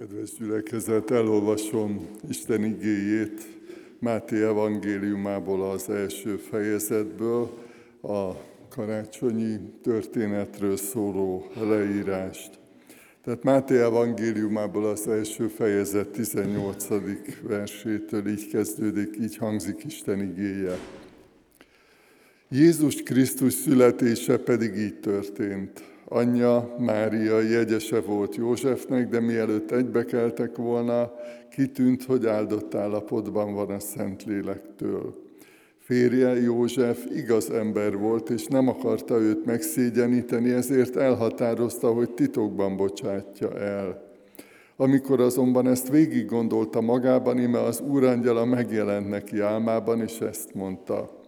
Kedves gyülekezet, elolvasom Isten igéjét Máté evangéliumából az első fejezetből, a karácsonyi történetről szóló leírást. Tehát Máté evangéliumából az első fejezet 18. versétől így kezdődik, így hangzik Isten igéje. Jézus Krisztus születése pedig így történt. Anyja Mária jegyese volt Józsefnek, de mielőtt egybekeltek volna, kitűnt, hogy áldott állapotban van a Szentlélektől. Férje József igaz ember volt, és nem akarta őt megszégyeníteni, ezért elhatározta, hogy titokban bocsátja el. Amikor azonban ezt végig gondolta magában, ime az úrangyala megjelent neki álmában, és ezt mondta –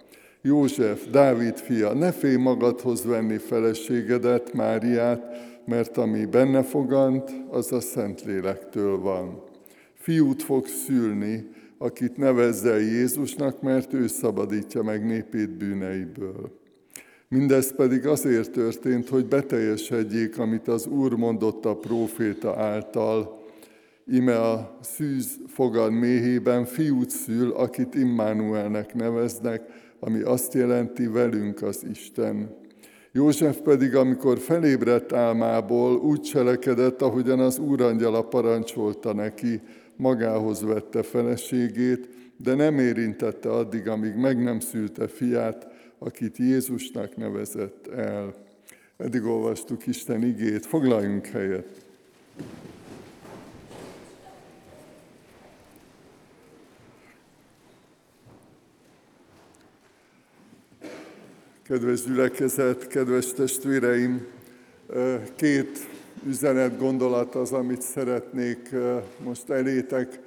József, Dávid fia, ne félj magadhoz venni feleségedet, Máriát, mert ami benne fogant, az a Szentlélektől van. Fiút fog szülni, akit nevezzel Jézusnak, mert ő szabadítja meg népét bűneiből. Mindez pedig azért történt, hogy beteljesedjék, amit az Úr mondott a próféta által, ime a szűz fogad méhében fiút szül, akit Immanuelnek neveznek, ami azt jelenti velünk az Isten. József pedig, amikor felébredt álmából, úgy cselekedett, ahogyan az úrangyala parancsolta neki, magához vette feleségét, de nem érintette addig, amíg meg nem szülte fiát, akit Jézusnak nevezett el. Eddig olvastuk Isten igét, foglaljunk helyet. Kedves gyülekezet, kedves testvéreim, két üzenet gondolat az, amit szeretnék most elétek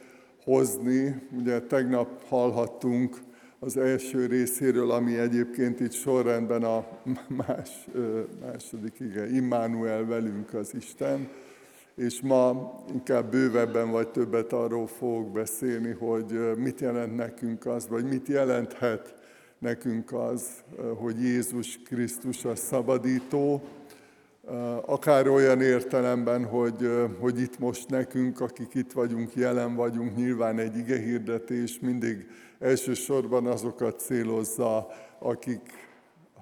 hozni. Ugye tegnap hallhattunk az első részéről, ami egyébként itt sorrendben a más, második, igen, Immanuel velünk az Isten. És ma inkább bővebben vagy többet arról fogok beszélni, hogy mit jelent nekünk az, vagy mit jelenthet nekünk az, hogy Jézus Krisztus a szabadító, akár olyan értelemben, hogy, hogy itt most nekünk, akik itt vagyunk, jelen vagyunk, nyilván egy igehirdetés mindig elsősorban azokat célozza, akik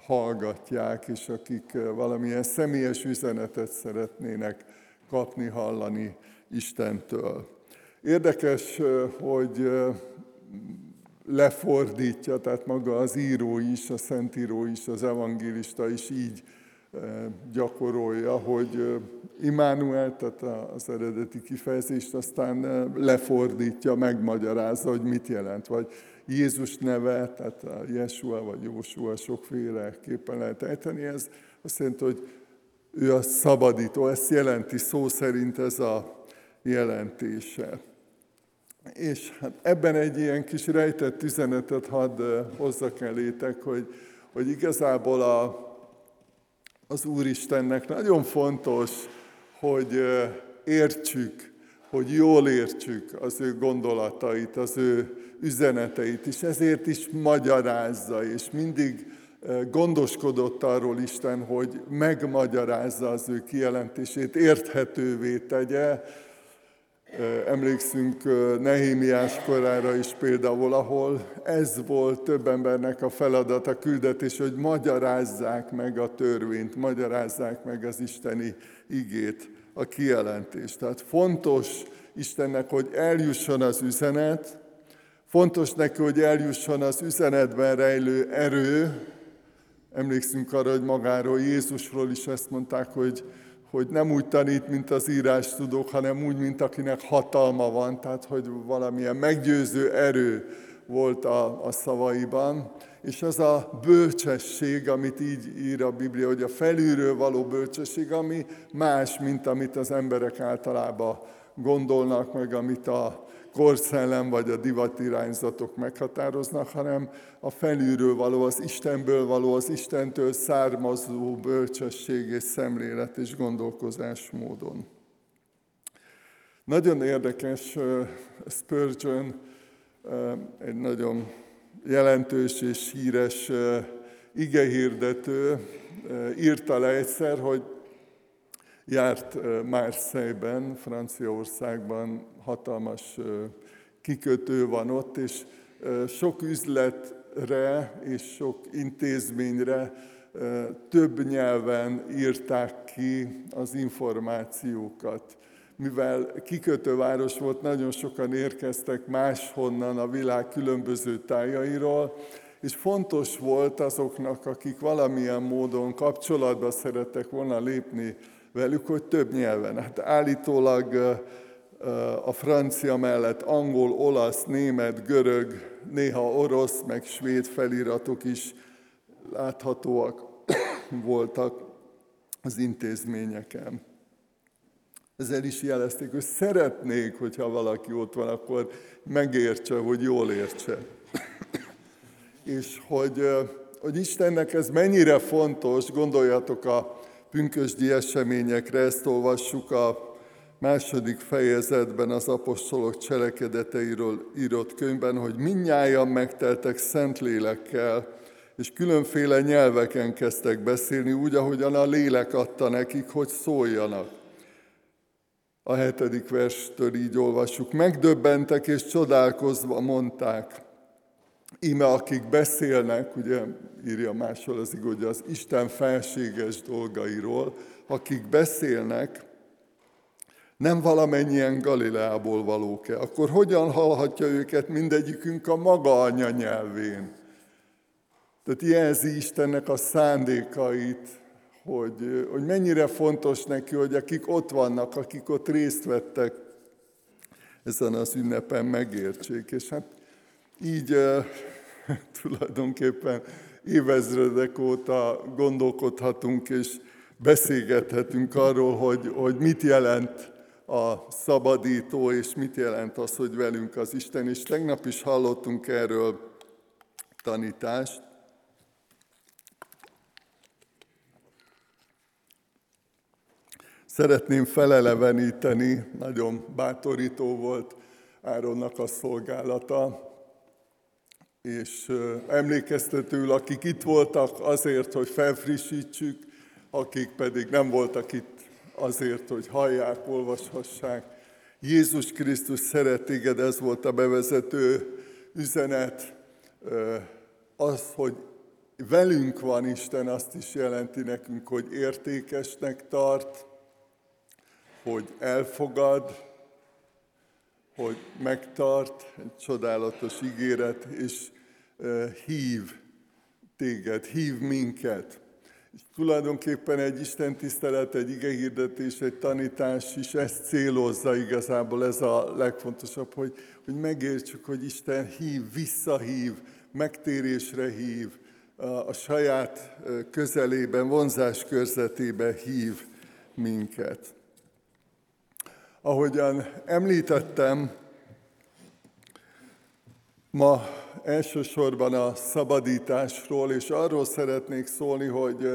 hallgatják, és akik valamilyen személyes üzenetet szeretnének kapni, hallani Istentől. Érdekes, hogy lefordítja, tehát maga az író is, a szentíró is, az evangélista is így eh, gyakorolja, hogy eh, Immanuel, tehát az eredeti kifejezést aztán eh, lefordítja, megmagyarázza, hogy mit jelent, vagy Jézus neve, tehát a Jesua vagy Jósua sokféleképpen lehet ejteni, ez azt jelenti, hogy ő a szabadító, ezt jelenti szó szerint ez a jelentése. És hát ebben egy ilyen kis rejtett üzenetet hadd hozzak elétek, hogy, hogy igazából a, az Úristennek nagyon fontos, hogy értsük, hogy jól értsük az ő gondolatait, az ő üzeneteit, és ezért is magyarázza, és mindig gondoskodott arról Isten, hogy megmagyarázza az ő kijelentését, érthetővé tegye, Emlékszünk Nehémiás korára is például, ahol ez volt több embernek a feladata, küldetés, hogy magyarázzák meg a törvényt, magyarázzák meg az isteni igét, a kijelentést. Tehát fontos Istennek, hogy eljusson az üzenet, fontos neki, hogy eljusson az üzenetben rejlő erő. Emlékszünk arra, hogy magáról Jézusról is ezt mondták, hogy hogy nem úgy tanít, mint az írás tudók, hanem úgy, mint akinek hatalma van, tehát hogy valamilyen meggyőző erő volt a, a szavaiban. És az a bölcsesség, amit így ír a Biblia, hogy a felülről való bölcsesség, ami más, mint amit az emberek általában gondolnak, meg amit a korszellem vagy a divatirányzatok meghatároznak, hanem a felülről való, az Istenből való, az Istentől származó bölcsesség és szemlélet és gondolkozás módon. Nagyon érdekes Spurgeon, egy nagyon jelentős és híres igehirdető írta le egyszer, hogy járt Marseille-ben, Franciaországban hatalmas kikötő van ott, és sok üzletre és sok intézményre több nyelven írták ki az információkat. Mivel kikötőváros volt, nagyon sokan érkeztek máshonnan a világ különböző tájairól, és fontos volt azoknak, akik valamilyen módon kapcsolatba szerettek volna lépni velük, hogy több nyelven. Hát állítólag a francia mellett angol, olasz, német, görög, néha orosz, meg svéd feliratok is láthatóak voltak az intézményeken. Ezzel is jelezték, hogy szeretnék, hogyha valaki ott van, akkor megértse, hogy jól értse. És hogy, hogy Istennek ez mennyire fontos, gondoljatok a pünkösdi eseményekre, ezt olvassuk a második fejezetben az apostolok cselekedeteiről írott könyvben, hogy minnyáján megteltek szent lélekkel, és különféle nyelveken kezdtek beszélni, úgy, ahogyan a lélek adta nekik, hogy szóljanak. A hetedik verstől így olvassuk. Megdöbbentek és csodálkozva mondták, íme akik beszélnek, ugye írja máshol az igaz, az Isten felséges dolgairól, akik beszélnek, nem valamennyien Galileából valók-e, akkor hogyan hallhatja őket mindegyikünk a maga anyanyelvén? Tehát jelzi Istennek a szándékait, hogy, hogy mennyire fontos neki, hogy akik ott vannak, akik ott részt vettek ezen az ünnepen megértsék. És hát így tulajdonképpen évezredek óta gondolkodhatunk és beszélgethetünk arról, hogy, hogy mit jelent a szabadító, és mit jelent az, hogy velünk az Isten. És tegnap is hallottunk erről tanítást. Szeretném feleleveníteni, nagyon bátorító volt Áronnak a szolgálata, és emlékeztetőül, akik itt voltak azért, hogy felfrissítsük, akik pedig nem voltak itt azért, hogy hallják, olvashassák. Jézus Krisztus szeret téged, ez volt a bevezető üzenet. Az, hogy velünk van Isten, azt is jelenti nekünk, hogy értékesnek tart, hogy elfogad, hogy megtart, egy csodálatos ígéret, és hív téged, hív minket. Tulajdonképpen egy Isten tisztelet, egy igehirdetés, egy tanítás is ezt célozza igazából, ez a legfontosabb, hogy, hogy megértsük, hogy Isten hív, visszahív, megtérésre hív, a, a saját közelében, vonzás körzetében hív minket. Ahogyan említettem, ma elsősorban a szabadításról, és arról szeretnék szólni, hogy,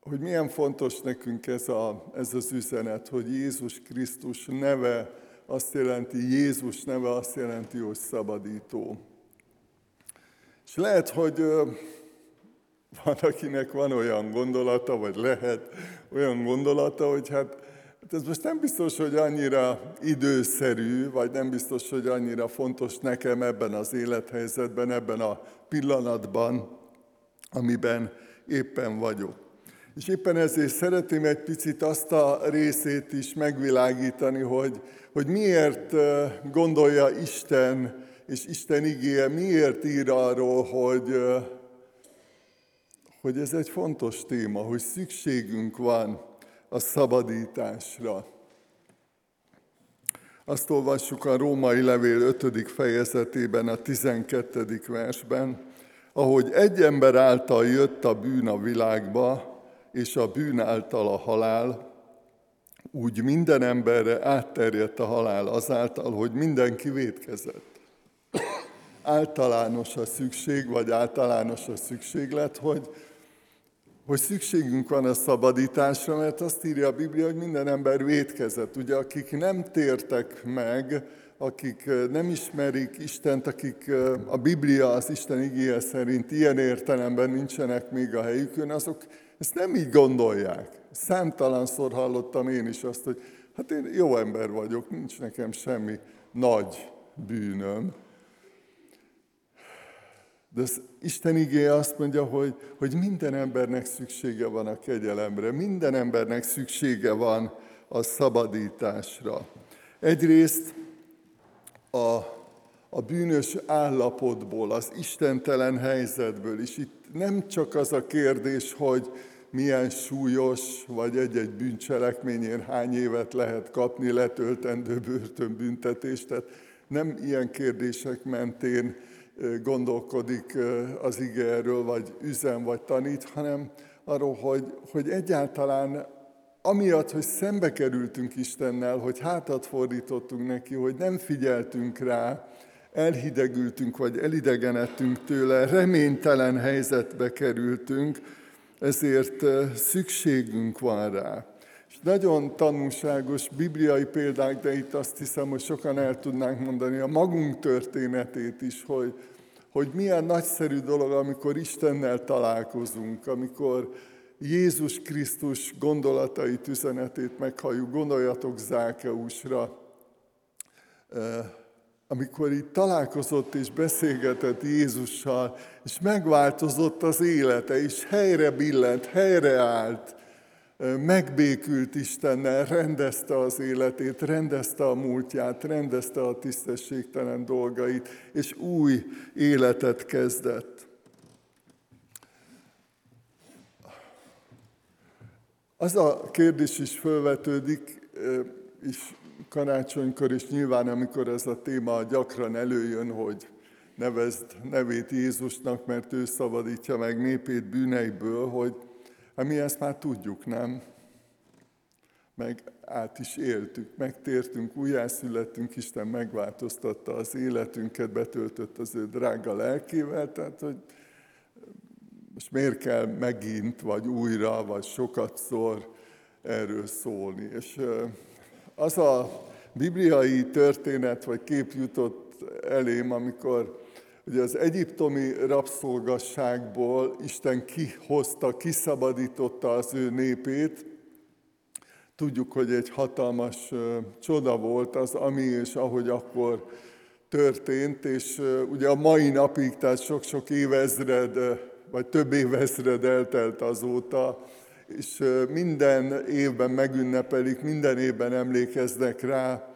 hogy milyen fontos nekünk ez, a, ez az üzenet, hogy Jézus Krisztus neve azt jelenti, Jézus neve azt jelenti, hogy szabadító. És lehet, hogy van, akinek van olyan gondolata, vagy lehet olyan gondolata, hogy hát ez most nem biztos, hogy annyira időszerű, vagy nem biztos, hogy annyira fontos nekem ebben az élethelyzetben, ebben a pillanatban, amiben éppen vagyok. És éppen ezért szeretném egy picit azt a részét is megvilágítani, hogy, hogy miért gondolja Isten, és Isten igéje miért ír arról, hogy, hogy ez egy fontos téma, hogy szükségünk van a szabadításra. Azt olvassuk a római levél 5. fejezetében, a 12. versben, ahogy egy ember által jött a bűn a világba, és a bűn által a halál, úgy minden emberre átterjedt a halál azáltal, hogy mindenki védkezett. Általános a szükség, vagy általános a szükséglet, hogy hogy szükségünk van a szabadításra, mert azt írja a Biblia, hogy minden ember vétkezett. Ugye, akik nem tértek meg, akik nem ismerik Istent, akik a Biblia, az Isten igéje szerint ilyen értelemben nincsenek még a helyükön, azok ezt nem így gondolják. Számtalanszor hallottam én is azt, hogy hát én jó ember vagyok, nincs nekem semmi nagy bűnöm. De az Isten igéje azt mondja, hogy, hogy minden embernek szüksége van a kegyelemre, minden embernek szüksége van a szabadításra. Egyrészt a, a bűnös állapotból, az istentelen helyzetből is. Itt nem csak az a kérdés, hogy milyen súlyos, vagy egy-egy bűncselekményért hány évet lehet kapni letöltendő börtönbüntetést, tehát nem ilyen kérdések mentén gondolkodik az ige erről, vagy üzen, vagy tanít, hanem arról, hogy, hogy egyáltalán amiatt, hogy szembe kerültünk Istennel, hogy hátat fordítottunk neki, hogy nem figyeltünk rá, elhidegültünk, vagy elidegenedtünk tőle, reménytelen helyzetbe kerültünk, ezért szükségünk van rá. Nagyon tanulságos bibliai példák, de itt azt hiszem, hogy sokan el tudnánk mondani a magunk történetét is, hogy, hogy milyen nagyszerű dolog, amikor Istennel találkozunk, amikor Jézus Krisztus gondolatait, üzenetét meghalljuk. Gondoljatok Zákeusra, amikor itt találkozott és beszélgetett Jézussal, és megváltozott az élete, és helyre billent, helyre állt, megbékült Istennel, rendezte az életét, rendezte a múltját, rendezte a tisztességtelen dolgait, és új életet kezdett. Az a kérdés is felvetődik, és karácsonykor, és nyilván amikor ez a téma gyakran előjön, hogy nevezd nevét Jézusnak, mert ő szabadítja meg népét bűneiből, hogy hát mi ezt már tudjuk, nem? Meg át is éltük, megtértünk, újjászülettünk, Isten megváltoztatta az életünket, betöltött az ő drága lelkével, tehát hogy most miért kell megint, vagy újra, vagy sokat szor erről szólni. És az a bibliai történet, vagy kép jutott elém, amikor ugye az egyiptomi rabszolgasságból Isten kihozta, kiszabadította az ő népét, Tudjuk, hogy egy hatalmas csoda volt az, ami és ahogy akkor történt, és ugye a mai napig, tehát sok-sok évezred vagy több évezred eltelt azóta, és minden évben megünnepelik, minden évben emlékeznek rá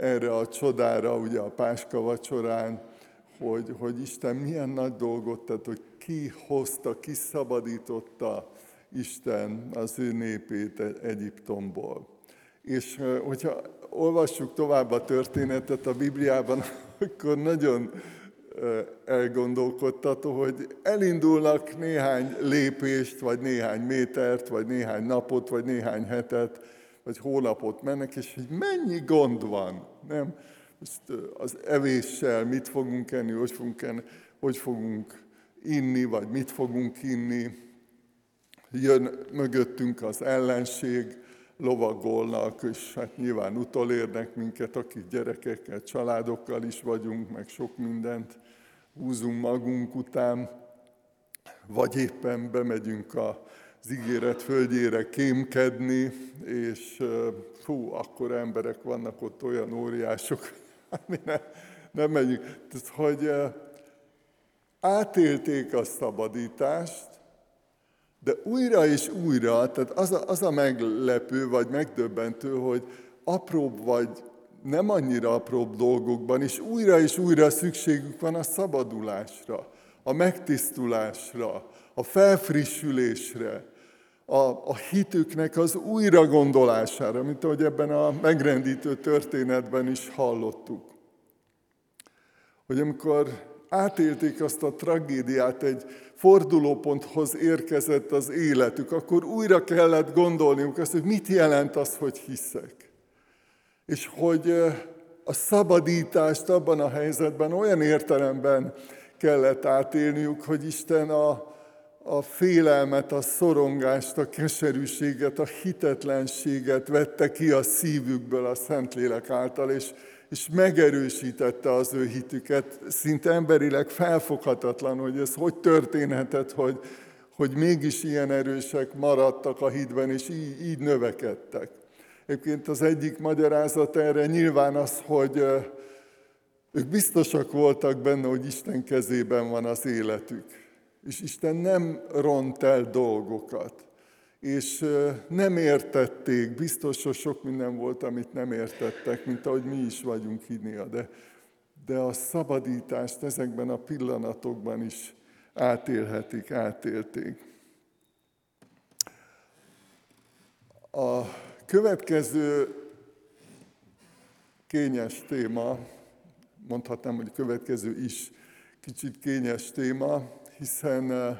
erre a csodára, ugye a Páska vacsorán, hogy, hogy Isten milyen nagy dolgot tett, hogy ki hozta, ki szabadította Isten az ő népét Egyiptomból. És hogyha olvassuk tovább a történetet a Bibliában, akkor nagyon elgondolkodtató, hogy elindulnak néhány lépést, vagy néhány métert, vagy néhány napot, vagy néhány hetet, vagy hónapot mennek, és hogy mennyi gond van, nem? Most az evéssel mit fogunk enni, hogy fogunk, enni, hogy fogunk inni, vagy mit fogunk inni. Jön mögöttünk az ellenség, lovagolnak, és hát nyilván utolérnek minket, akik gyerekekkel, családokkal is vagyunk, meg sok mindent húzunk magunk után, vagy éppen bemegyünk az ígéret földjére kémkedni, és fú, akkor emberek vannak ott olyan óriások, ami ne, nem megyünk. Tehát, hogy átélték a szabadítást, de újra és újra, tehát az a, az a meglepő, vagy megdöbbentő, hogy apróbb vagy nem annyira apróbb dolgokban, és újra és újra szükségük van a szabadulásra, a megtisztulásra, a felfrissülésre, a, a hitüknek az újra gondolására, mint ahogy ebben a megrendítő történetben is hallottuk. Hogy amikor átélték azt a tragédiát, egy fordulóponthoz érkezett az életük, akkor újra kellett gondolniuk azt, hogy mit jelent az, hogy hiszek és hogy a szabadítást abban a helyzetben olyan értelemben kellett átélniük, hogy Isten a, a félelmet, a szorongást, a keserűséget, a hitetlenséget vette ki a szívükből a Szentlélek által, és, és megerősítette az ő hitüket. Szinte emberileg felfoghatatlan, hogy ez hogy történhetett, hogy, hogy mégis ilyen erősek maradtak a hitben, és így, így növekedtek. Egyébként az egyik magyarázat erre nyilván az, hogy ők biztosak voltak benne, hogy Isten kezében van az életük. És Isten nem ront el dolgokat. És nem értették, biztos, hogy sok minden volt, amit nem értettek, mint ahogy mi is vagyunk hinnia, de, de a szabadítást ezekben a pillanatokban is átélhetik, átélték. A következő kényes téma, mondhatnám, hogy következő is kicsit kényes téma, hiszen eh,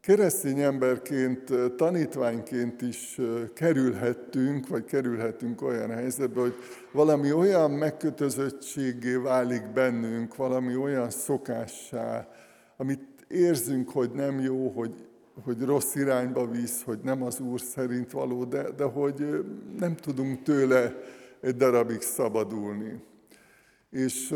keresztény emberként, eh, tanítványként is eh, kerülhettünk, vagy kerülhetünk olyan helyzetbe, hogy valami olyan megkötözöttségé válik bennünk, valami olyan szokássá, amit érzünk, hogy nem jó, hogy, hogy rossz irányba visz, hogy nem az Úr szerint való, de, de hogy nem tudunk tőle egy darabig szabadulni. És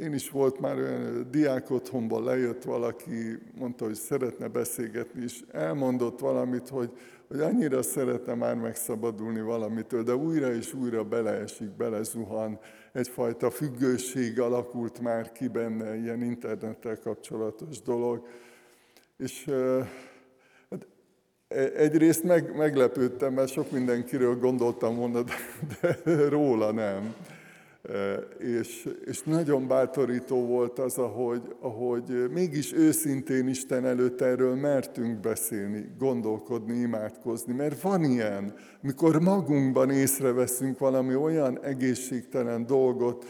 én is volt már olyan diák otthonban, lejött valaki, mondta, hogy szeretne beszélgetni, és elmondott valamit, hogy, hogy annyira szeretne már megszabadulni valamitől, de újra és újra beleesik, belezuhan, egyfajta függőség alakult már ki benne, ilyen internettel kapcsolatos dolog. És hát e, egyrészt meg, meglepődtem, mert sok mindenkiről gondoltam volna, de, de róla nem. És, és nagyon bátorító volt az, ahogy, ahogy mégis őszintén Isten előtt erről mertünk beszélni, gondolkodni, imádkozni, mert van ilyen, mikor magunkban észreveszünk valami olyan egészségtelen dolgot,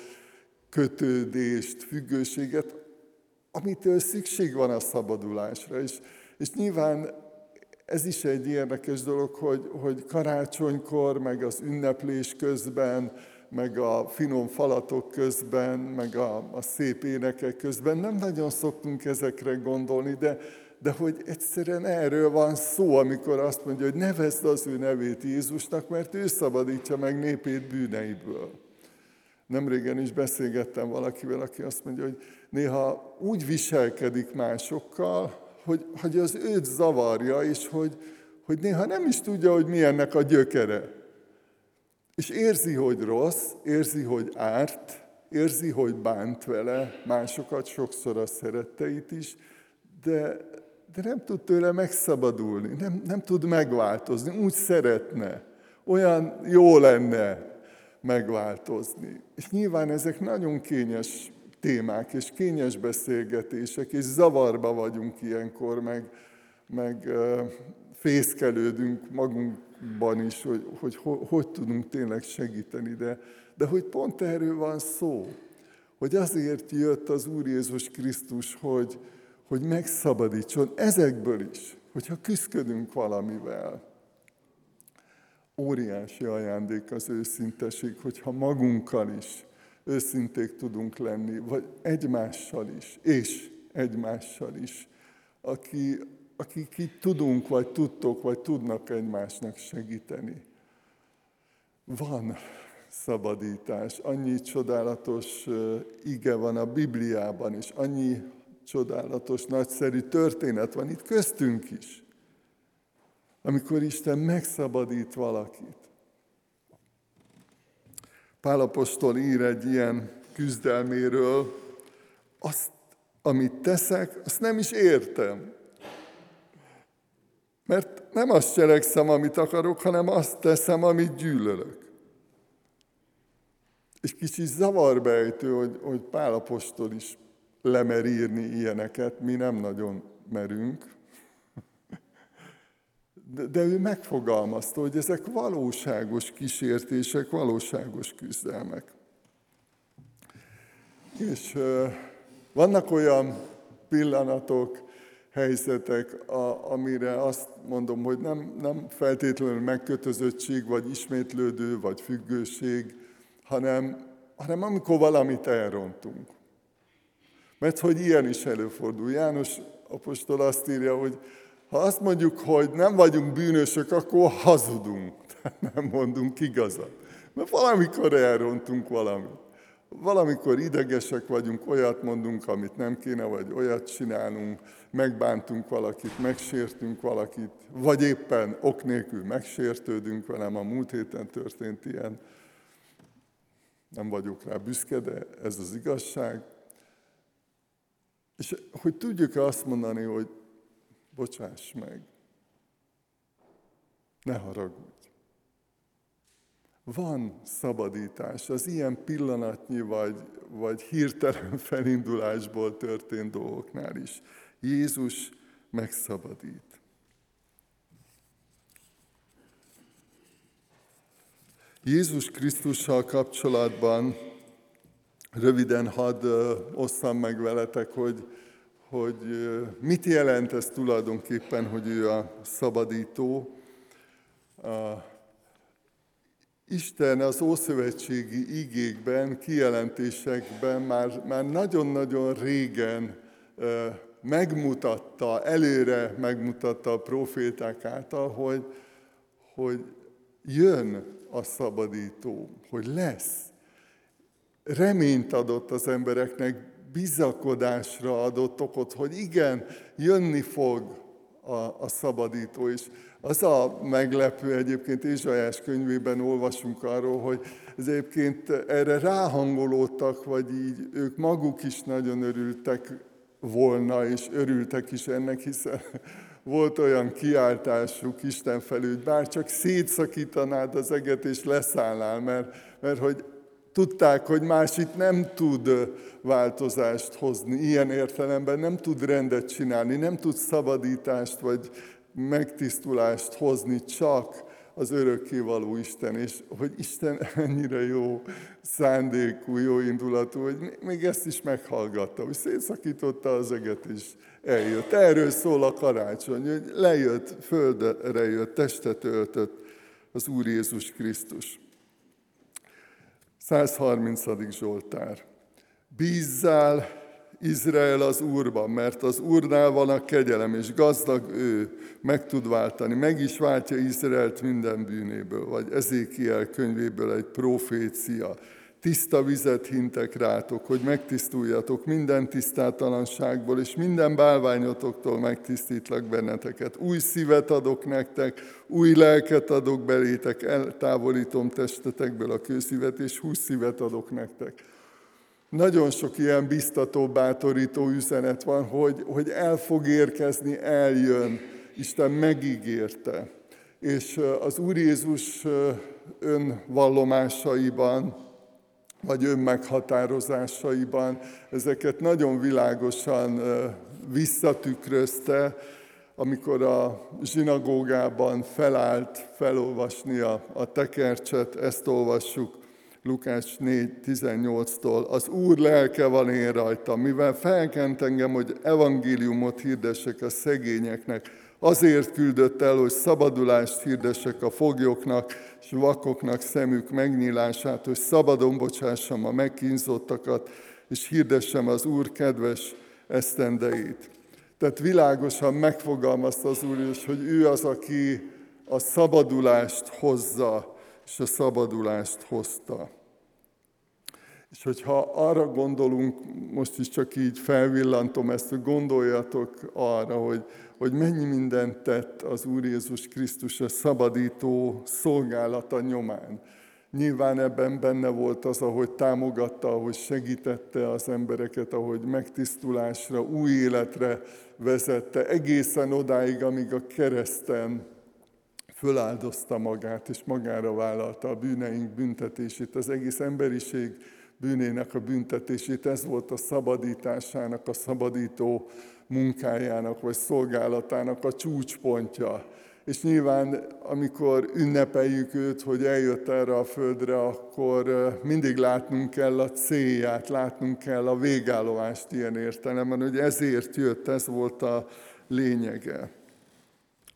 kötődést, függőséget, amitől szükség van a szabadulásra. És, és nyilván ez is egy érdekes dolog, hogy, hogy karácsonykor, meg az ünneplés közben, meg a finom falatok közben, meg a, a szép énekek közben nem nagyon szoktunk ezekre gondolni, de, de hogy egyszerűen erről van szó, amikor azt mondja, hogy nevezd az ő nevét Jézusnak, mert ő szabadítja meg népét bűneiből. Nemrégen is beszélgettem valakivel, aki azt mondja, hogy néha úgy viselkedik másokkal, hogy, hogy az őt zavarja, és hogy, hogy néha nem is tudja, hogy mi ennek a gyökere. És érzi, hogy rossz, érzi, hogy árt, érzi, hogy bánt vele másokat, sokszor a szeretteit is, de, de nem tud tőle megszabadulni, nem, nem tud megváltozni, úgy szeretne, olyan jó lenne megváltozni. És nyilván ezek nagyon kényes témák, és kényes beszélgetések, és zavarba vagyunk ilyenkor, meg, meg fészkelődünk magunkban is, hogy hogy, hogy hogy tudunk tényleg segíteni, de, de hogy pont erről van szó, hogy azért jött az Úr Jézus Krisztus, hogy, hogy megszabadítson ezekből is, hogyha küzdködünk valamivel. Óriási ajándék az őszinteség, hogyha magunkkal is őszinték tudunk lenni, vagy egymással is, és egymással is, aki, akik így tudunk, vagy tudtok, vagy tudnak egymásnak segíteni. Van szabadítás, annyi csodálatos ige van a Bibliában, és annyi csodálatos, nagyszerű történet van itt köztünk is, amikor Isten megszabadít valakit. Pálapostól ír egy ilyen küzdelméről, azt, amit teszek, azt nem is értem. Mert nem azt cselekszem, amit akarok, hanem azt teszem, amit gyűlölök. És kicsit zavarbejtő, hogy, hogy Pálapostól is lemer írni ilyeneket, mi nem nagyon merünk. De, de ő megfogalmazta, hogy ezek valóságos kísértések, valóságos küzdelmek. És vannak olyan pillanatok, helyzetek, a, amire azt mondom, hogy nem, nem feltétlenül megkötözöttség, vagy ismétlődő, vagy függőség, hanem, hanem amikor valamit elrontunk. Mert hogy ilyen is előfordul. János apostol azt írja, hogy ha azt mondjuk, hogy nem vagyunk bűnösök, akkor hazudunk, nem mondunk igazat. Mert valamikor elrontunk valamit. Valamikor idegesek vagyunk, olyat mondunk, amit nem kéne, vagy olyat csinálunk, megbántunk valakit, megsértünk valakit, vagy éppen ok nélkül megsértődünk velem, a múlt héten történt ilyen. Nem vagyok rá büszke, de ez az igazság. És hogy tudjuk-e azt mondani, hogy bocsáss meg, ne haragudj. Van szabadítás, az ilyen pillanatnyi vagy, vagy hirtelen felindulásból történt dolgoknál is. Jézus megszabadít. Jézus Krisztussal kapcsolatban röviden hadd osszam meg veletek, hogy, hogy mit jelent ez tulajdonképpen, hogy ő a szabadító. Isten az ószövetségi igékben, kijelentésekben már, már nagyon-nagyon régen megmutatta, előre megmutatta a proféták által, hogy, hogy jön a szabadító, hogy lesz. Reményt adott az embereknek, bizakodásra adott okot, hogy igen, jönni fog a, a szabadító. És az a meglepő egyébként Ézsajás könyvében olvasunk arról, hogy ez egyébként erre ráhangolódtak, vagy így ők maguk is nagyon örültek volna, és örültek is ennek, hiszen volt olyan kiáltásuk Isten felül, bár csak szétszakítanád az eget, és leszállnál, mert, mert hogy tudták, hogy más itt nem tud változást hozni, ilyen értelemben nem tud rendet csinálni, nem tud szabadítást vagy megtisztulást hozni, csak az örökkévaló Isten, és hogy Isten ennyire jó szándékú, jó indulatú, hogy még ezt is meghallgatta, hogy szétszakította az eget, és eljött. Erről szól a karácsony, hogy lejött, földre jött, testet öltött az Úr Jézus Krisztus. 130. Zsoltár. Bízzál Izrael az Úrban, mert az Úrnál van a kegyelem, és gazdag ő, meg tud váltani. Meg is váltja Izraelt minden bűnéből, vagy Ezékiel könyvéből egy profécia. Tiszta vizet hintek rátok, hogy megtisztuljatok minden tisztátalanságból, és minden bálványotoktól megtisztítlak benneteket. Új szívet adok nektek, új lelket adok belétek, eltávolítom testetekből a kőszívet, és húsz szívet adok nektek nagyon sok ilyen biztató, bátorító üzenet van, hogy, hogy el fog érkezni, eljön. Isten megígérte. És az Úr Jézus önvallomásaiban, vagy önmeghatározásaiban. Ezeket nagyon világosan visszatükrözte, amikor a zsinagógában felállt felolvasni a, a tekercset, ezt olvassuk Lukás 4.18-tól, az Úr lelke van én rajtam, mivel felkent engem, hogy evangéliumot hirdessek a szegényeknek, azért küldött el, hogy szabadulást hirdessek a foglyoknak, és vakoknak szemük megnyílását, hogy szabadon bocsássam a megkínzottakat, és hirdessem az Úr kedves esztendeit. Tehát világosan megfogalmazta az Úr is, hogy ő az, aki a szabadulást hozza, és a szabadulást hozta. És hogyha arra gondolunk, most is csak így felvillantom ezt, hogy gondoljatok arra, hogy, hogy mennyi mindent tett az Úr Jézus Krisztus a szabadító szolgálata nyomán. Nyilván ebben benne volt az, ahogy támogatta, ahogy segítette az embereket, ahogy megtisztulásra, új életre vezette, egészen odáig, amíg a kereszten föláldozta magát, és magára vállalta a bűneink büntetését, az egész emberiség bűnének a büntetését. Ez volt a szabadításának, a szabadító munkájának, vagy szolgálatának a csúcspontja. És nyilván, amikor ünnepeljük őt, hogy eljött erre a földre, akkor mindig látnunk kell a célját, látnunk kell a végállomást ilyen értelemben, hogy ezért jött, ez volt a lényege.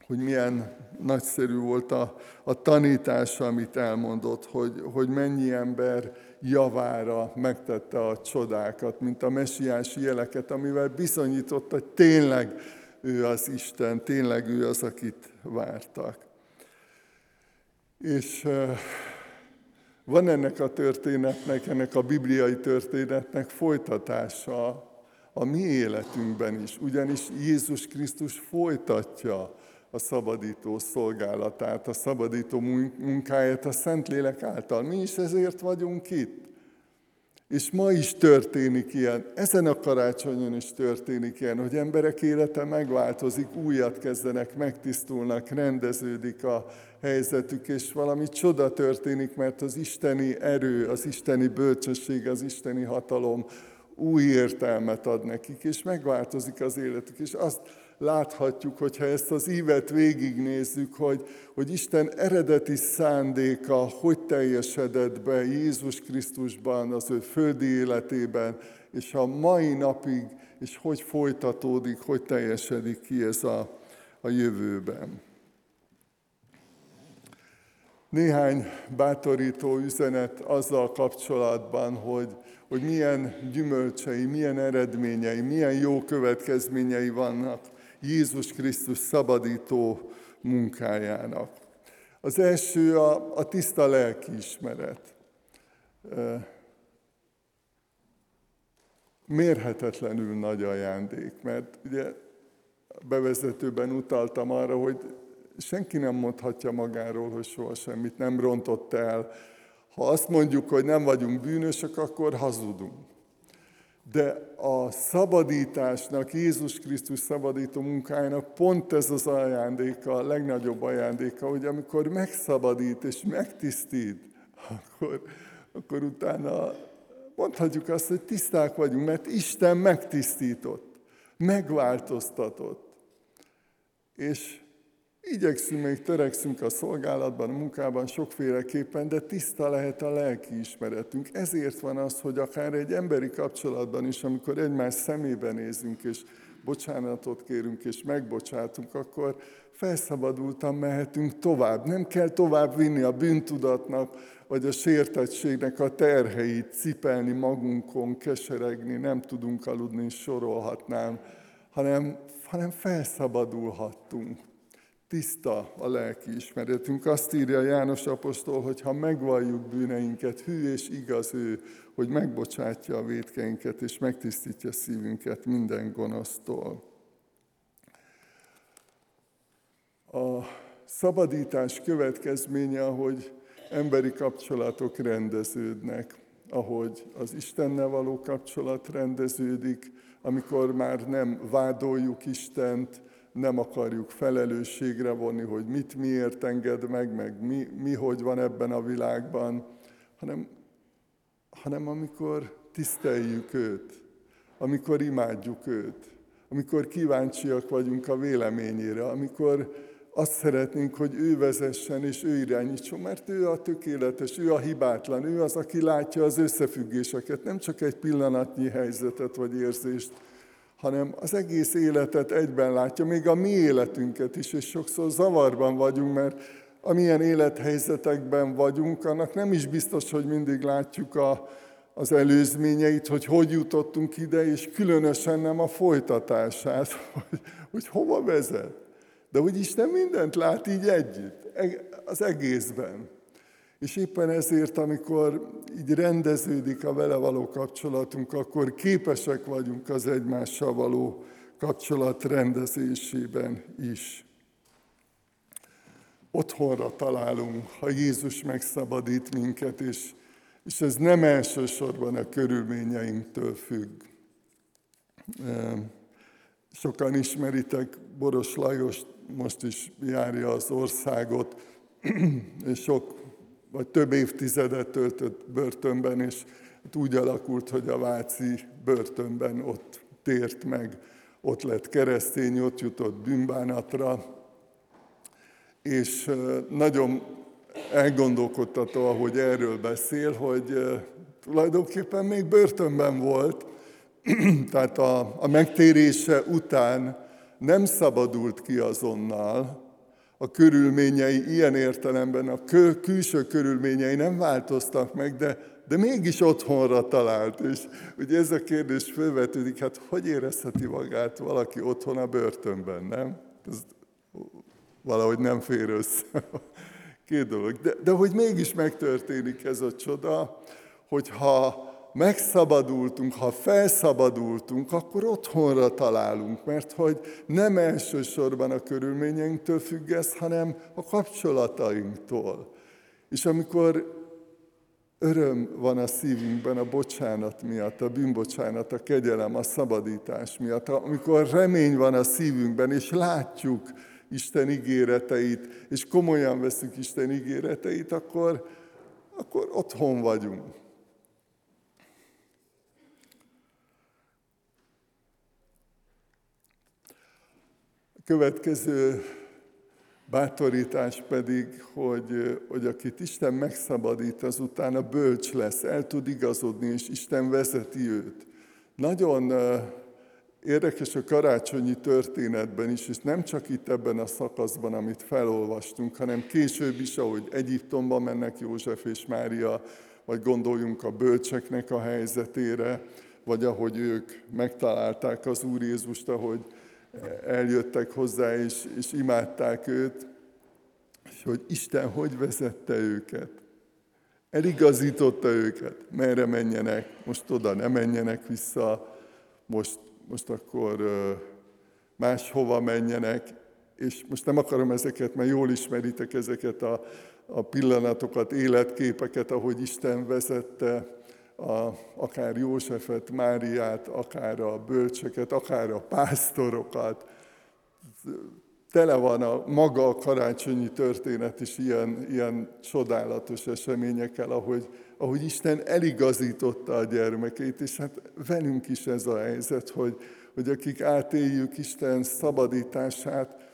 hogy milyen nagyszerű volt a, a tanítása, amit elmondott, hogy, hogy mennyi ember javára megtette a csodákat, mint a messiási jeleket, amivel bizonyította, hogy tényleg ő az Isten, tényleg ő az, akit vártak. És van ennek a történetnek, ennek a bibliai történetnek folytatása a mi életünkben is, ugyanis Jézus Krisztus folytatja a szabadító szolgálatát, a szabadító munkáját a Szentlélek által. Mi is ezért vagyunk itt. És ma is történik ilyen, ezen a karácsonyon is történik ilyen, hogy emberek élete megváltozik, újat kezdenek, megtisztulnak, rendeződik a helyzetük, és valami csoda történik, mert az isteni erő, az isteni bölcsesség, az isteni hatalom új értelmet ad nekik, és megváltozik az életük, és azt láthatjuk, hogyha ezt az ívet végignézzük, hogy, hogy Isten eredeti szándéka hogy teljesedett be Jézus Krisztusban, az ő földi életében, és a mai napig, és hogy folytatódik, hogy teljesedik ki ez a, a jövőben. Néhány bátorító üzenet azzal kapcsolatban, hogy, hogy milyen gyümölcsei, milyen eredményei, milyen jó következményei vannak Jézus Krisztus szabadító munkájának. Az első a, a tiszta lelkiismeret. Mérhetetlenül nagy ajándék, mert ugye bevezetőben utaltam arra, hogy senki nem mondhatja magáról, hogy soha semmit nem rontott el. Ha azt mondjuk, hogy nem vagyunk bűnösök, akkor hazudunk. De a szabadításnak, Jézus Krisztus szabadító munkájának pont ez az ajándéka, a legnagyobb ajándéka, hogy amikor megszabadít és megtisztít, akkor, akkor utána mondhatjuk azt, hogy tiszták vagyunk, mert Isten megtisztított, megváltoztatott. És Igyekszünk, még törekszünk a szolgálatban, a munkában sokféleképpen, de tiszta lehet a lelki ismeretünk. Ezért van az, hogy akár egy emberi kapcsolatban is, amikor egymás szemébe nézünk, és bocsánatot kérünk, és megbocsátunk, akkor felszabadultan mehetünk tovább. Nem kell tovább vinni a bűntudatnak, vagy a sértettségnek a terheit, cipelni magunkon, keseregni, nem tudunk aludni, sorolhatnám, hanem, hanem felszabadulhattunk tiszta a lelki ismeretünk. Azt írja János apostol, hogy ha megvalljuk bűneinket, hű és igaz ő, hogy megbocsátja a védkeinket, és megtisztítja szívünket minden gonosztól. A szabadítás következménye, hogy emberi kapcsolatok rendeződnek, ahogy az Istennel való kapcsolat rendeződik, amikor már nem vádoljuk Istent, nem akarjuk felelősségre vonni, hogy mit miért enged meg, meg mi, mi hogy van ebben a világban, hanem, hanem amikor tiszteljük őt, amikor imádjuk őt, amikor kíváncsiak vagyunk a véleményére, amikor azt szeretnénk, hogy ő vezessen és ő irányítson, mert ő a tökéletes, ő a hibátlan, ő az, aki látja az összefüggéseket, nem csak egy pillanatnyi helyzetet vagy érzést, hanem az egész életet egyben látja, még a mi életünket is, és sokszor zavarban vagyunk, mert amilyen élethelyzetekben vagyunk, annak nem is biztos, hogy mindig látjuk a, az előzményeit, hogy hogy jutottunk ide, és különösen nem a folytatását, hogy, hogy hova vezet. De hogy Isten mindent lát így együtt, az egészben. És éppen ezért, amikor így rendeződik a vele való kapcsolatunk, akkor képesek vagyunk az egymással való kapcsolat rendezésében is. Otthonra találunk, ha Jézus megszabadít minket, és, és ez nem elsősorban a körülményeinktől függ. Sokan ismeritek, Boros Lajos most is járja az országot, és sok vagy több évtizedet töltött börtönben, és úgy alakult, hogy a Váci börtönben ott tért meg, ott lett keresztény, ott jutott bűnbánatra, és nagyon elgondolkodtató, ahogy erről beszél, hogy tulajdonképpen még börtönben volt, tehát a, a megtérése után nem szabadult ki azonnal, a körülményei ilyen értelemben, a külső körülményei nem változtak meg, de, de mégis otthonra talált. És ugye ez a kérdés felvetődik, hát hogy érezheti magát valaki otthon a börtönben, nem? Ez valahogy nem fér össze. Két dolog. De, de hogy mégis megtörténik ez a csoda, hogyha megszabadultunk, ha felszabadultunk, akkor otthonra találunk, mert hogy nem elsősorban a körülményeinktől függ ez, hanem a kapcsolatainktól. És amikor öröm van a szívünkben a bocsánat miatt, a bűnbocsánat, a kegyelem, a szabadítás miatt, amikor remény van a szívünkben, és látjuk Isten ígéreteit, és komolyan veszük Isten ígéreteit, akkor, akkor otthon vagyunk. Következő bátorítás pedig, hogy, hogy akit Isten megszabadít, azután a bölcs lesz, el tud igazodni, és Isten vezeti őt. Nagyon érdekes a karácsonyi történetben is, és nem csak itt ebben a szakaszban, amit felolvastunk, hanem később is, ahogy Egyiptomba mennek József és Mária, vagy gondoljunk a bölcseknek a helyzetére, vagy ahogy ők megtalálták az Úr Jézust, ahogy eljöttek hozzá, és, és imádták őt, és hogy Isten hogy vezette őket. Eligazította őket, merre menjenek, most oda ne menjenek vissza, most, most akkor máshova menjenek, és most nem akarom ezeket, mert jól ismeritek ezeket a, a pillanatokat, életképeket, ahogy Isten vezette a, akár Józsefet, Máriát, akár a bölcseket, akár a pásztorokat. Tele van a maga a karácsonyi történet is ilyen, ilyen csodálatos eseményekkel, ahogy, ahogy Isten eligazította a gyermekeit, és hát velünk is ez a helyzet, hogy, hogy akik átéljük Isten szabadítását,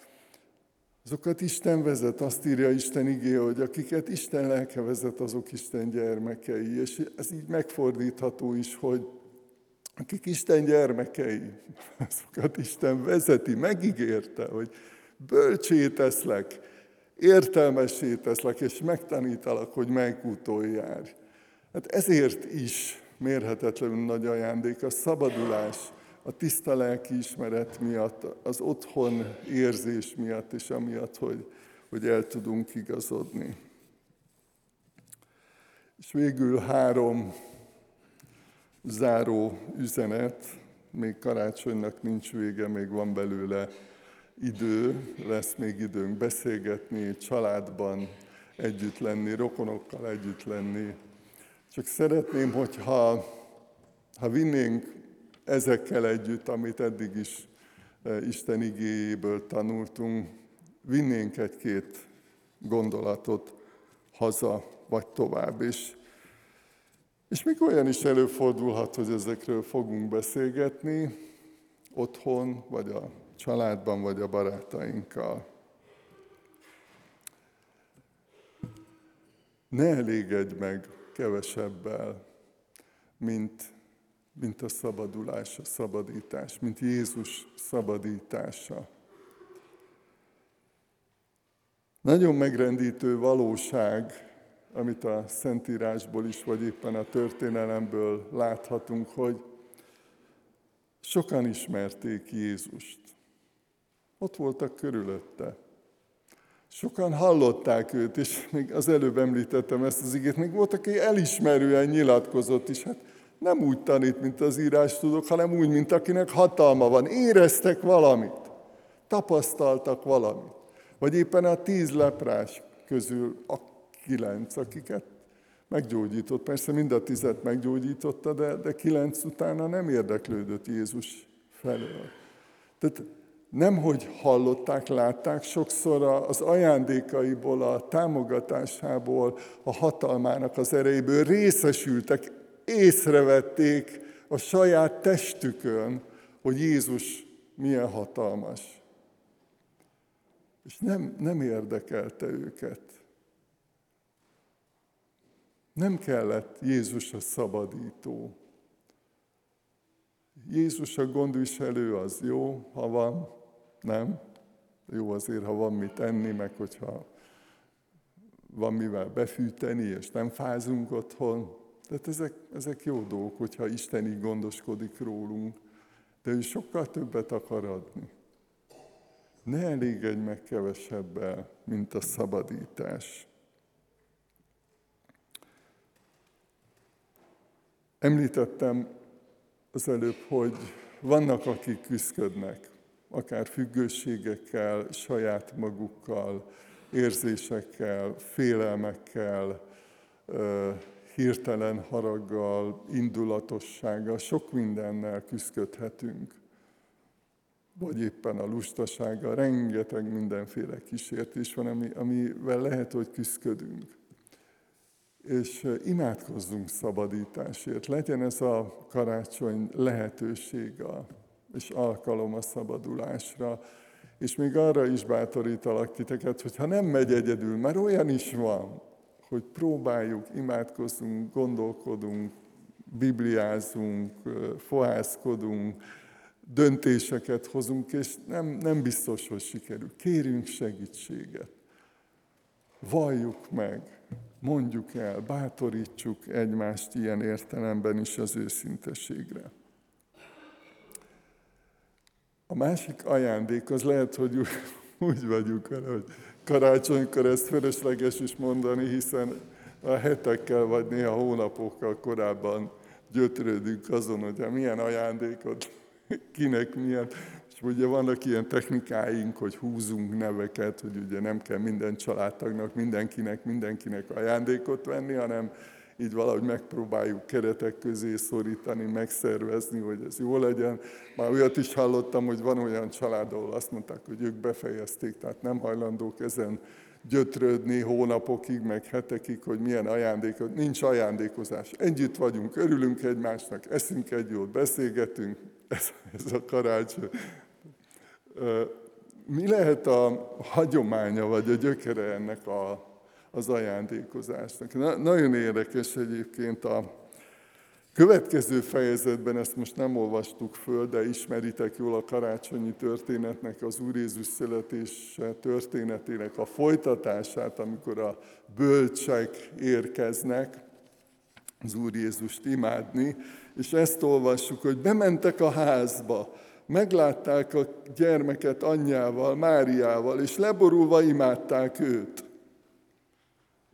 Azokat Isten vezet, azt írja Isten igé, hogy akiket Isten lelke vezet, azok Isten gyermekei. És ez így megfordítható is, hogy akik Isten gyermekei, azokat Isten vezeti, megígérte, hogy bölcsé teszlek, és megtanítalak, hogy melyik úton járj. Hát ezért is mérhetetlenül nagy ajándék a szabadulás, a tiszta lelki ismeret miatt, az otthon érzés miatt, és amiatt, hogy, hogy el tudunk igazodni. És végül három záró üzenet, még karácsonynak nincs vége, még van belőle idő, lesz még időnk beszélgetni, családban együtt lenni, rokonokkal együtt lenni. Csak szeretném, hogyha ha vinnénk ezekkel együtt, amit eddig is eh, Isten igéjéből tanultunk, vinnénk egy-két gondolatot haza vagy tovább. És, és még olyan is előfordulhat, hogy ezekről fogunk beszélgetni otthon, vagy a családban, vagy a barátainkkal. Ne elégedj meg kevesebbel, mint mint a szabadulás, a szabadítás, mint Jézus szabadítása. Nagyon megrendítő valóság, amit a Szentírásból is, vagy éppen a történelemből láthatunk, hogy sokan ismerték Jézust. Ott voltak körülötte. Sokan hallották őt, és még az előbb említettem ezt az igét, még volt, aki elismerően nyilatkozott is. Hát nem úgy tanít, mint az írás tudok, hanem úgy, mint akinek hatalma van. Éreztek valamit, tapasztaltak valamit. Vagy éppen a tíz leprás közül a kilenc, akiket meggyógyított. Persze mind a tizet meggyógyította, de, de kilenc utána nem érdeklődött Jézus felől. Tehát nem, hogy hallották, látták, sokszor az ajándékaiból, a támogatásából, a hatalmának az erejéből részesültek, észrevették a saját testükön, hogy Jézus milyen hatalmas. És nem, nem érdekelte őket. Nem kellett Jézus a szabadító. Jézus a gondviselő az jó, ha van, nem? Jó azért, ha van mit enni, meg hogyha van mivel befűteni, és nem fázunk otthon. Tehát ezek, ezek jó dolgok, hogyha Isten így gondoskodik rólunk. De ő sokkal többet akar adni. Ne elégedj meg kevesebbel, mint a szabadítás. Említettem az előbb, hogy vannak, akik küzdködnek, akár függőségekkel, saját magukkal, érzésekkel, félelmekkel, hirtelen haraggal, indulatossággal, sok mindennel küzdködhetünk. Vagy éppen a lustasággal, rengeteg mindenféle kísértés van, ami, amivel lehet, hogy küzdködünk. És imádkozzunk szabadításért. Legyen ez a karácsony lehetőség és alkalom a szabadulásra. És még arra is bátorítalak titeket, hogy ha nem megy egyedül, mert olyan is van, hogy próbáljuk, imádkozunk, gondolkodunk, bibliázunk, fohászkodunk, döntéseket hozunk, és nem, nem biztos, hogy sikerül. Kérünk segítséget. Valljuk meg, mondjuk el, bátorítsuk egymást ilyen értelemben is az őszintességre. A másik ajándék az lehet, hogy úgy vagyunk vele, hogy karácsonykor ezt fölösleges is mondani, hiszen a hetekkel vagy néha hónapokkal korábban gyötrődünk azon, hogy milyen ajándékot, kinek milyen. És ugye vannak ilyen technikáink, hogy húzunk neveket, hogy ugye nem kell minden családtagnak, mindenkinek, mindenkinek ajándékot venni, hanem így valahogy megpróbáljuk keretek közé szorítani, megszervezni, hogy ez jó legyen. Már olyat is hallottam, hogy van olyan család, ahol azt mondták, hogy ők befejezték, tehát nem hajlandók ezen gyötrődni hónapokig, meg hetekig, hogy milyen ajándékot. Nincs ajándékozás. Együtt vagyunk, örülünk egymásnak, eszünk egy jót, beszélgetünk. Ez, ez a karácsony. Mi lehet a hagyománya, vagy a gyökere ennek a az ajándékozásnak. Na, nagyon érdekes egyébként a következő fejezetben, ezt most nem olvastuk föl, de ismeritek jól a karácsonyi történetnek, az Úr Jézus születése történetének a folytatását, amikor a bölcsek érkeznek az Úr Jézust imádni, és ezt olvassuk, hogy bementek a házba, meglátták a gyermeket anyjával, Máriával, és leborulva imádták őt.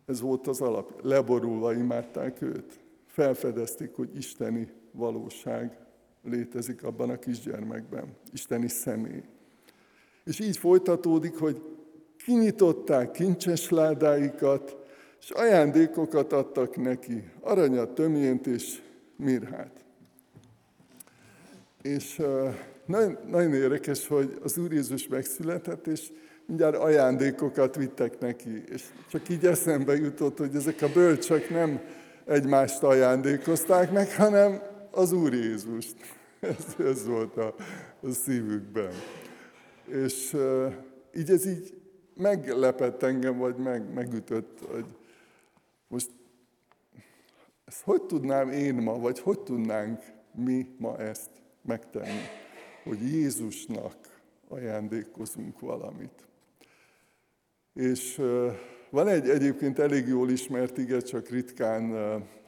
Ez volt az alap. Leborulva imádták őt. Felfedezték, hogy isteni valóság létezik abban a kisgyermekben. Isteni személy. És így folytatódik, hogy kinyitották kincses ládáikat, és ajándékokat adtak neki, aranyat, tömjént és mirhát. És uh, nagyon, nagyon érdekes, hogy az Úr Jézus megszületett, és mindjárt ajándékokat vittek neki. És csak így eszembe jutott, hogy ezek a bölcsök nem egymást ajándékozták meg, hanem az Úr Jézust. Ez, ez volt a, a szívükben. És uh, így ez így meglepett engem, vagy meg, megütött, hogy most ezt hogy tudnám én ma, vagy hogy tudnánk mi ma ezt megtenni, hogy Jézusnak ajándékozunk valamit. És van egy egyébként elég jól ismert ige, csak ritkán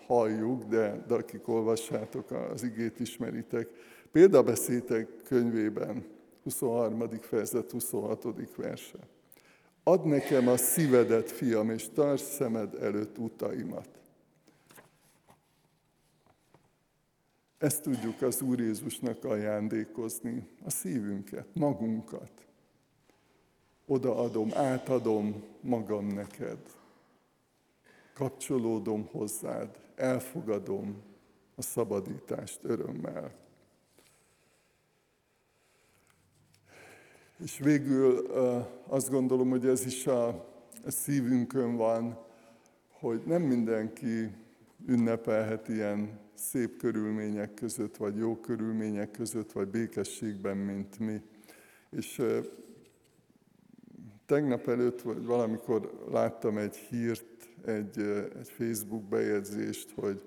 halljuk, de, de akik olvassátok, az igét ismeritek. Példabeszétek könyvében, 23. fejezet, 26. verse. Add nekem a szívedet, fiam, és tarts szemed előtt utaimat. Ezt tudjuk az Úr Jézusnak ajándékozni, a szívünket, magunkat odaadom, átadom magam neked. Kapcsolódom hozzád, elfogadom a szabadítást örömmel. És végül azt gondolom, hogy ez is a szívünkön van, hogy nem mindenki ünnepelhet ilyen szép körülmények között, vagy jó körülmények között, vagy békességben, mint mi. És Tegnap előtt, vagy valamikor láttam egy hírt, egy, egy Facebook bejegyzést, hogy,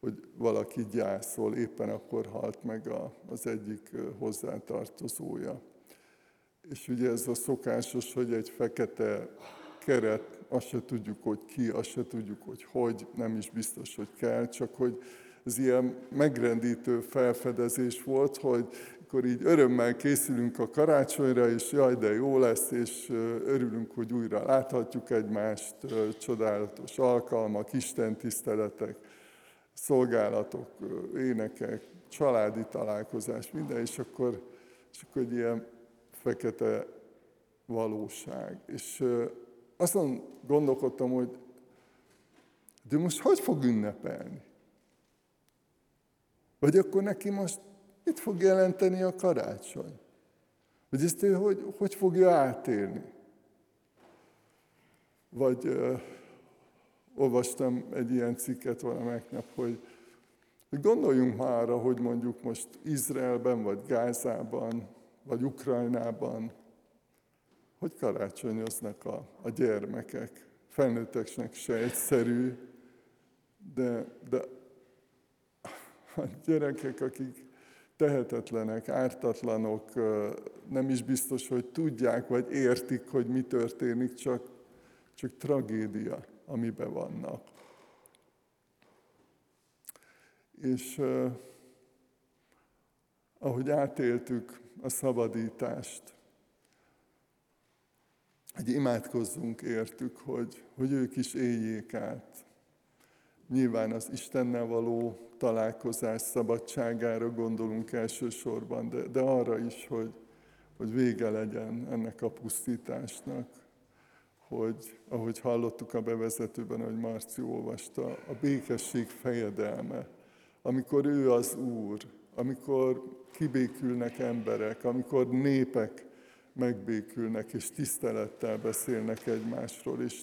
hogy valaki gyászol, éppen akkor halt meg a, az egyik hozzátartozója. És ugye ez a szokásos, hogy egy fekete keret, azt se tudjuk, hogy ki, azt se tudjuk, hogy hogy, nem is biztos, hogy kell, csak hogy ez ilyen megrendítő felfedezés volt, hogy akkor így örömmel készülünk a karácsonyra, és jaj, de jó lesz, és örülünk, hogy újra láthatjuk egymást, csodálatos alkalmak, Isten tiszteletek, szolgálatok, énekek, családi találkozás, minden, és akkor, és akkor egy ilyen fekete valóság. És azon gondolkodtam, hogy de most hogy fog ünnepelni? Vagy akkor neki most mit fog jelenteni a karácsony? Hogy ezt ő hogy, hogy fogja átélni? Vagy uh, olvastam egy ilyen cikket valamelyik nap, hogy, hogy gondoljunk már arra, hogy mondjuk most Izraelben, vagy Gázában, vagy Ukrajnában, hogy karácsonyoznak a, a gyermekek. Felnőtteknek se egyszerű, de, de a gyerekek, akik tehetetlenek, ártatlanok, nem is biztos, hogy tudják, vagy értik, hogy mi történik, csak, csak tragédia, amiben vannak. És ahogy átéltük a szabadítást, hogy imádkozzunk értük, hogy, hogy ők is éljék át. Nyilván az Istennel való találkozás szabadságára gondolunk elsősorban, de, de arra is, hogy, hogy vége legyen ennek a pusztításnak, hogy ahogy hallottuk a bevezetőben, hogy Marci olvasta, a békesség fejedelme, amikor ő az Úr, amikor kibékülnek emberek, amikor népek megbékülnek, és tisztelettel beszélnek egymásról, és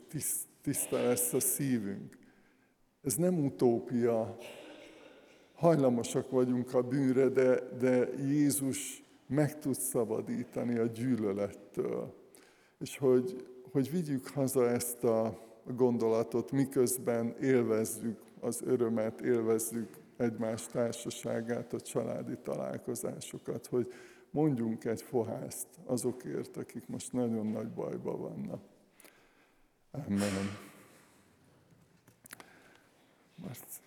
tiszta lesz a szívünk. Ez nem utópia, hajlamosak vagyunk a bűnre, de, de Jézus meg tud szabadítani a gyűlölettől. És hogy, hogy vigyük haza ezt a gondolatot, miközben élvezzük az örömet, élvezzük egymás társaságát, a családi találkozásokat, hogy mondjunk egy fohászt azokért, akik most nagyon nagy bajban vannak. Amen. Marci.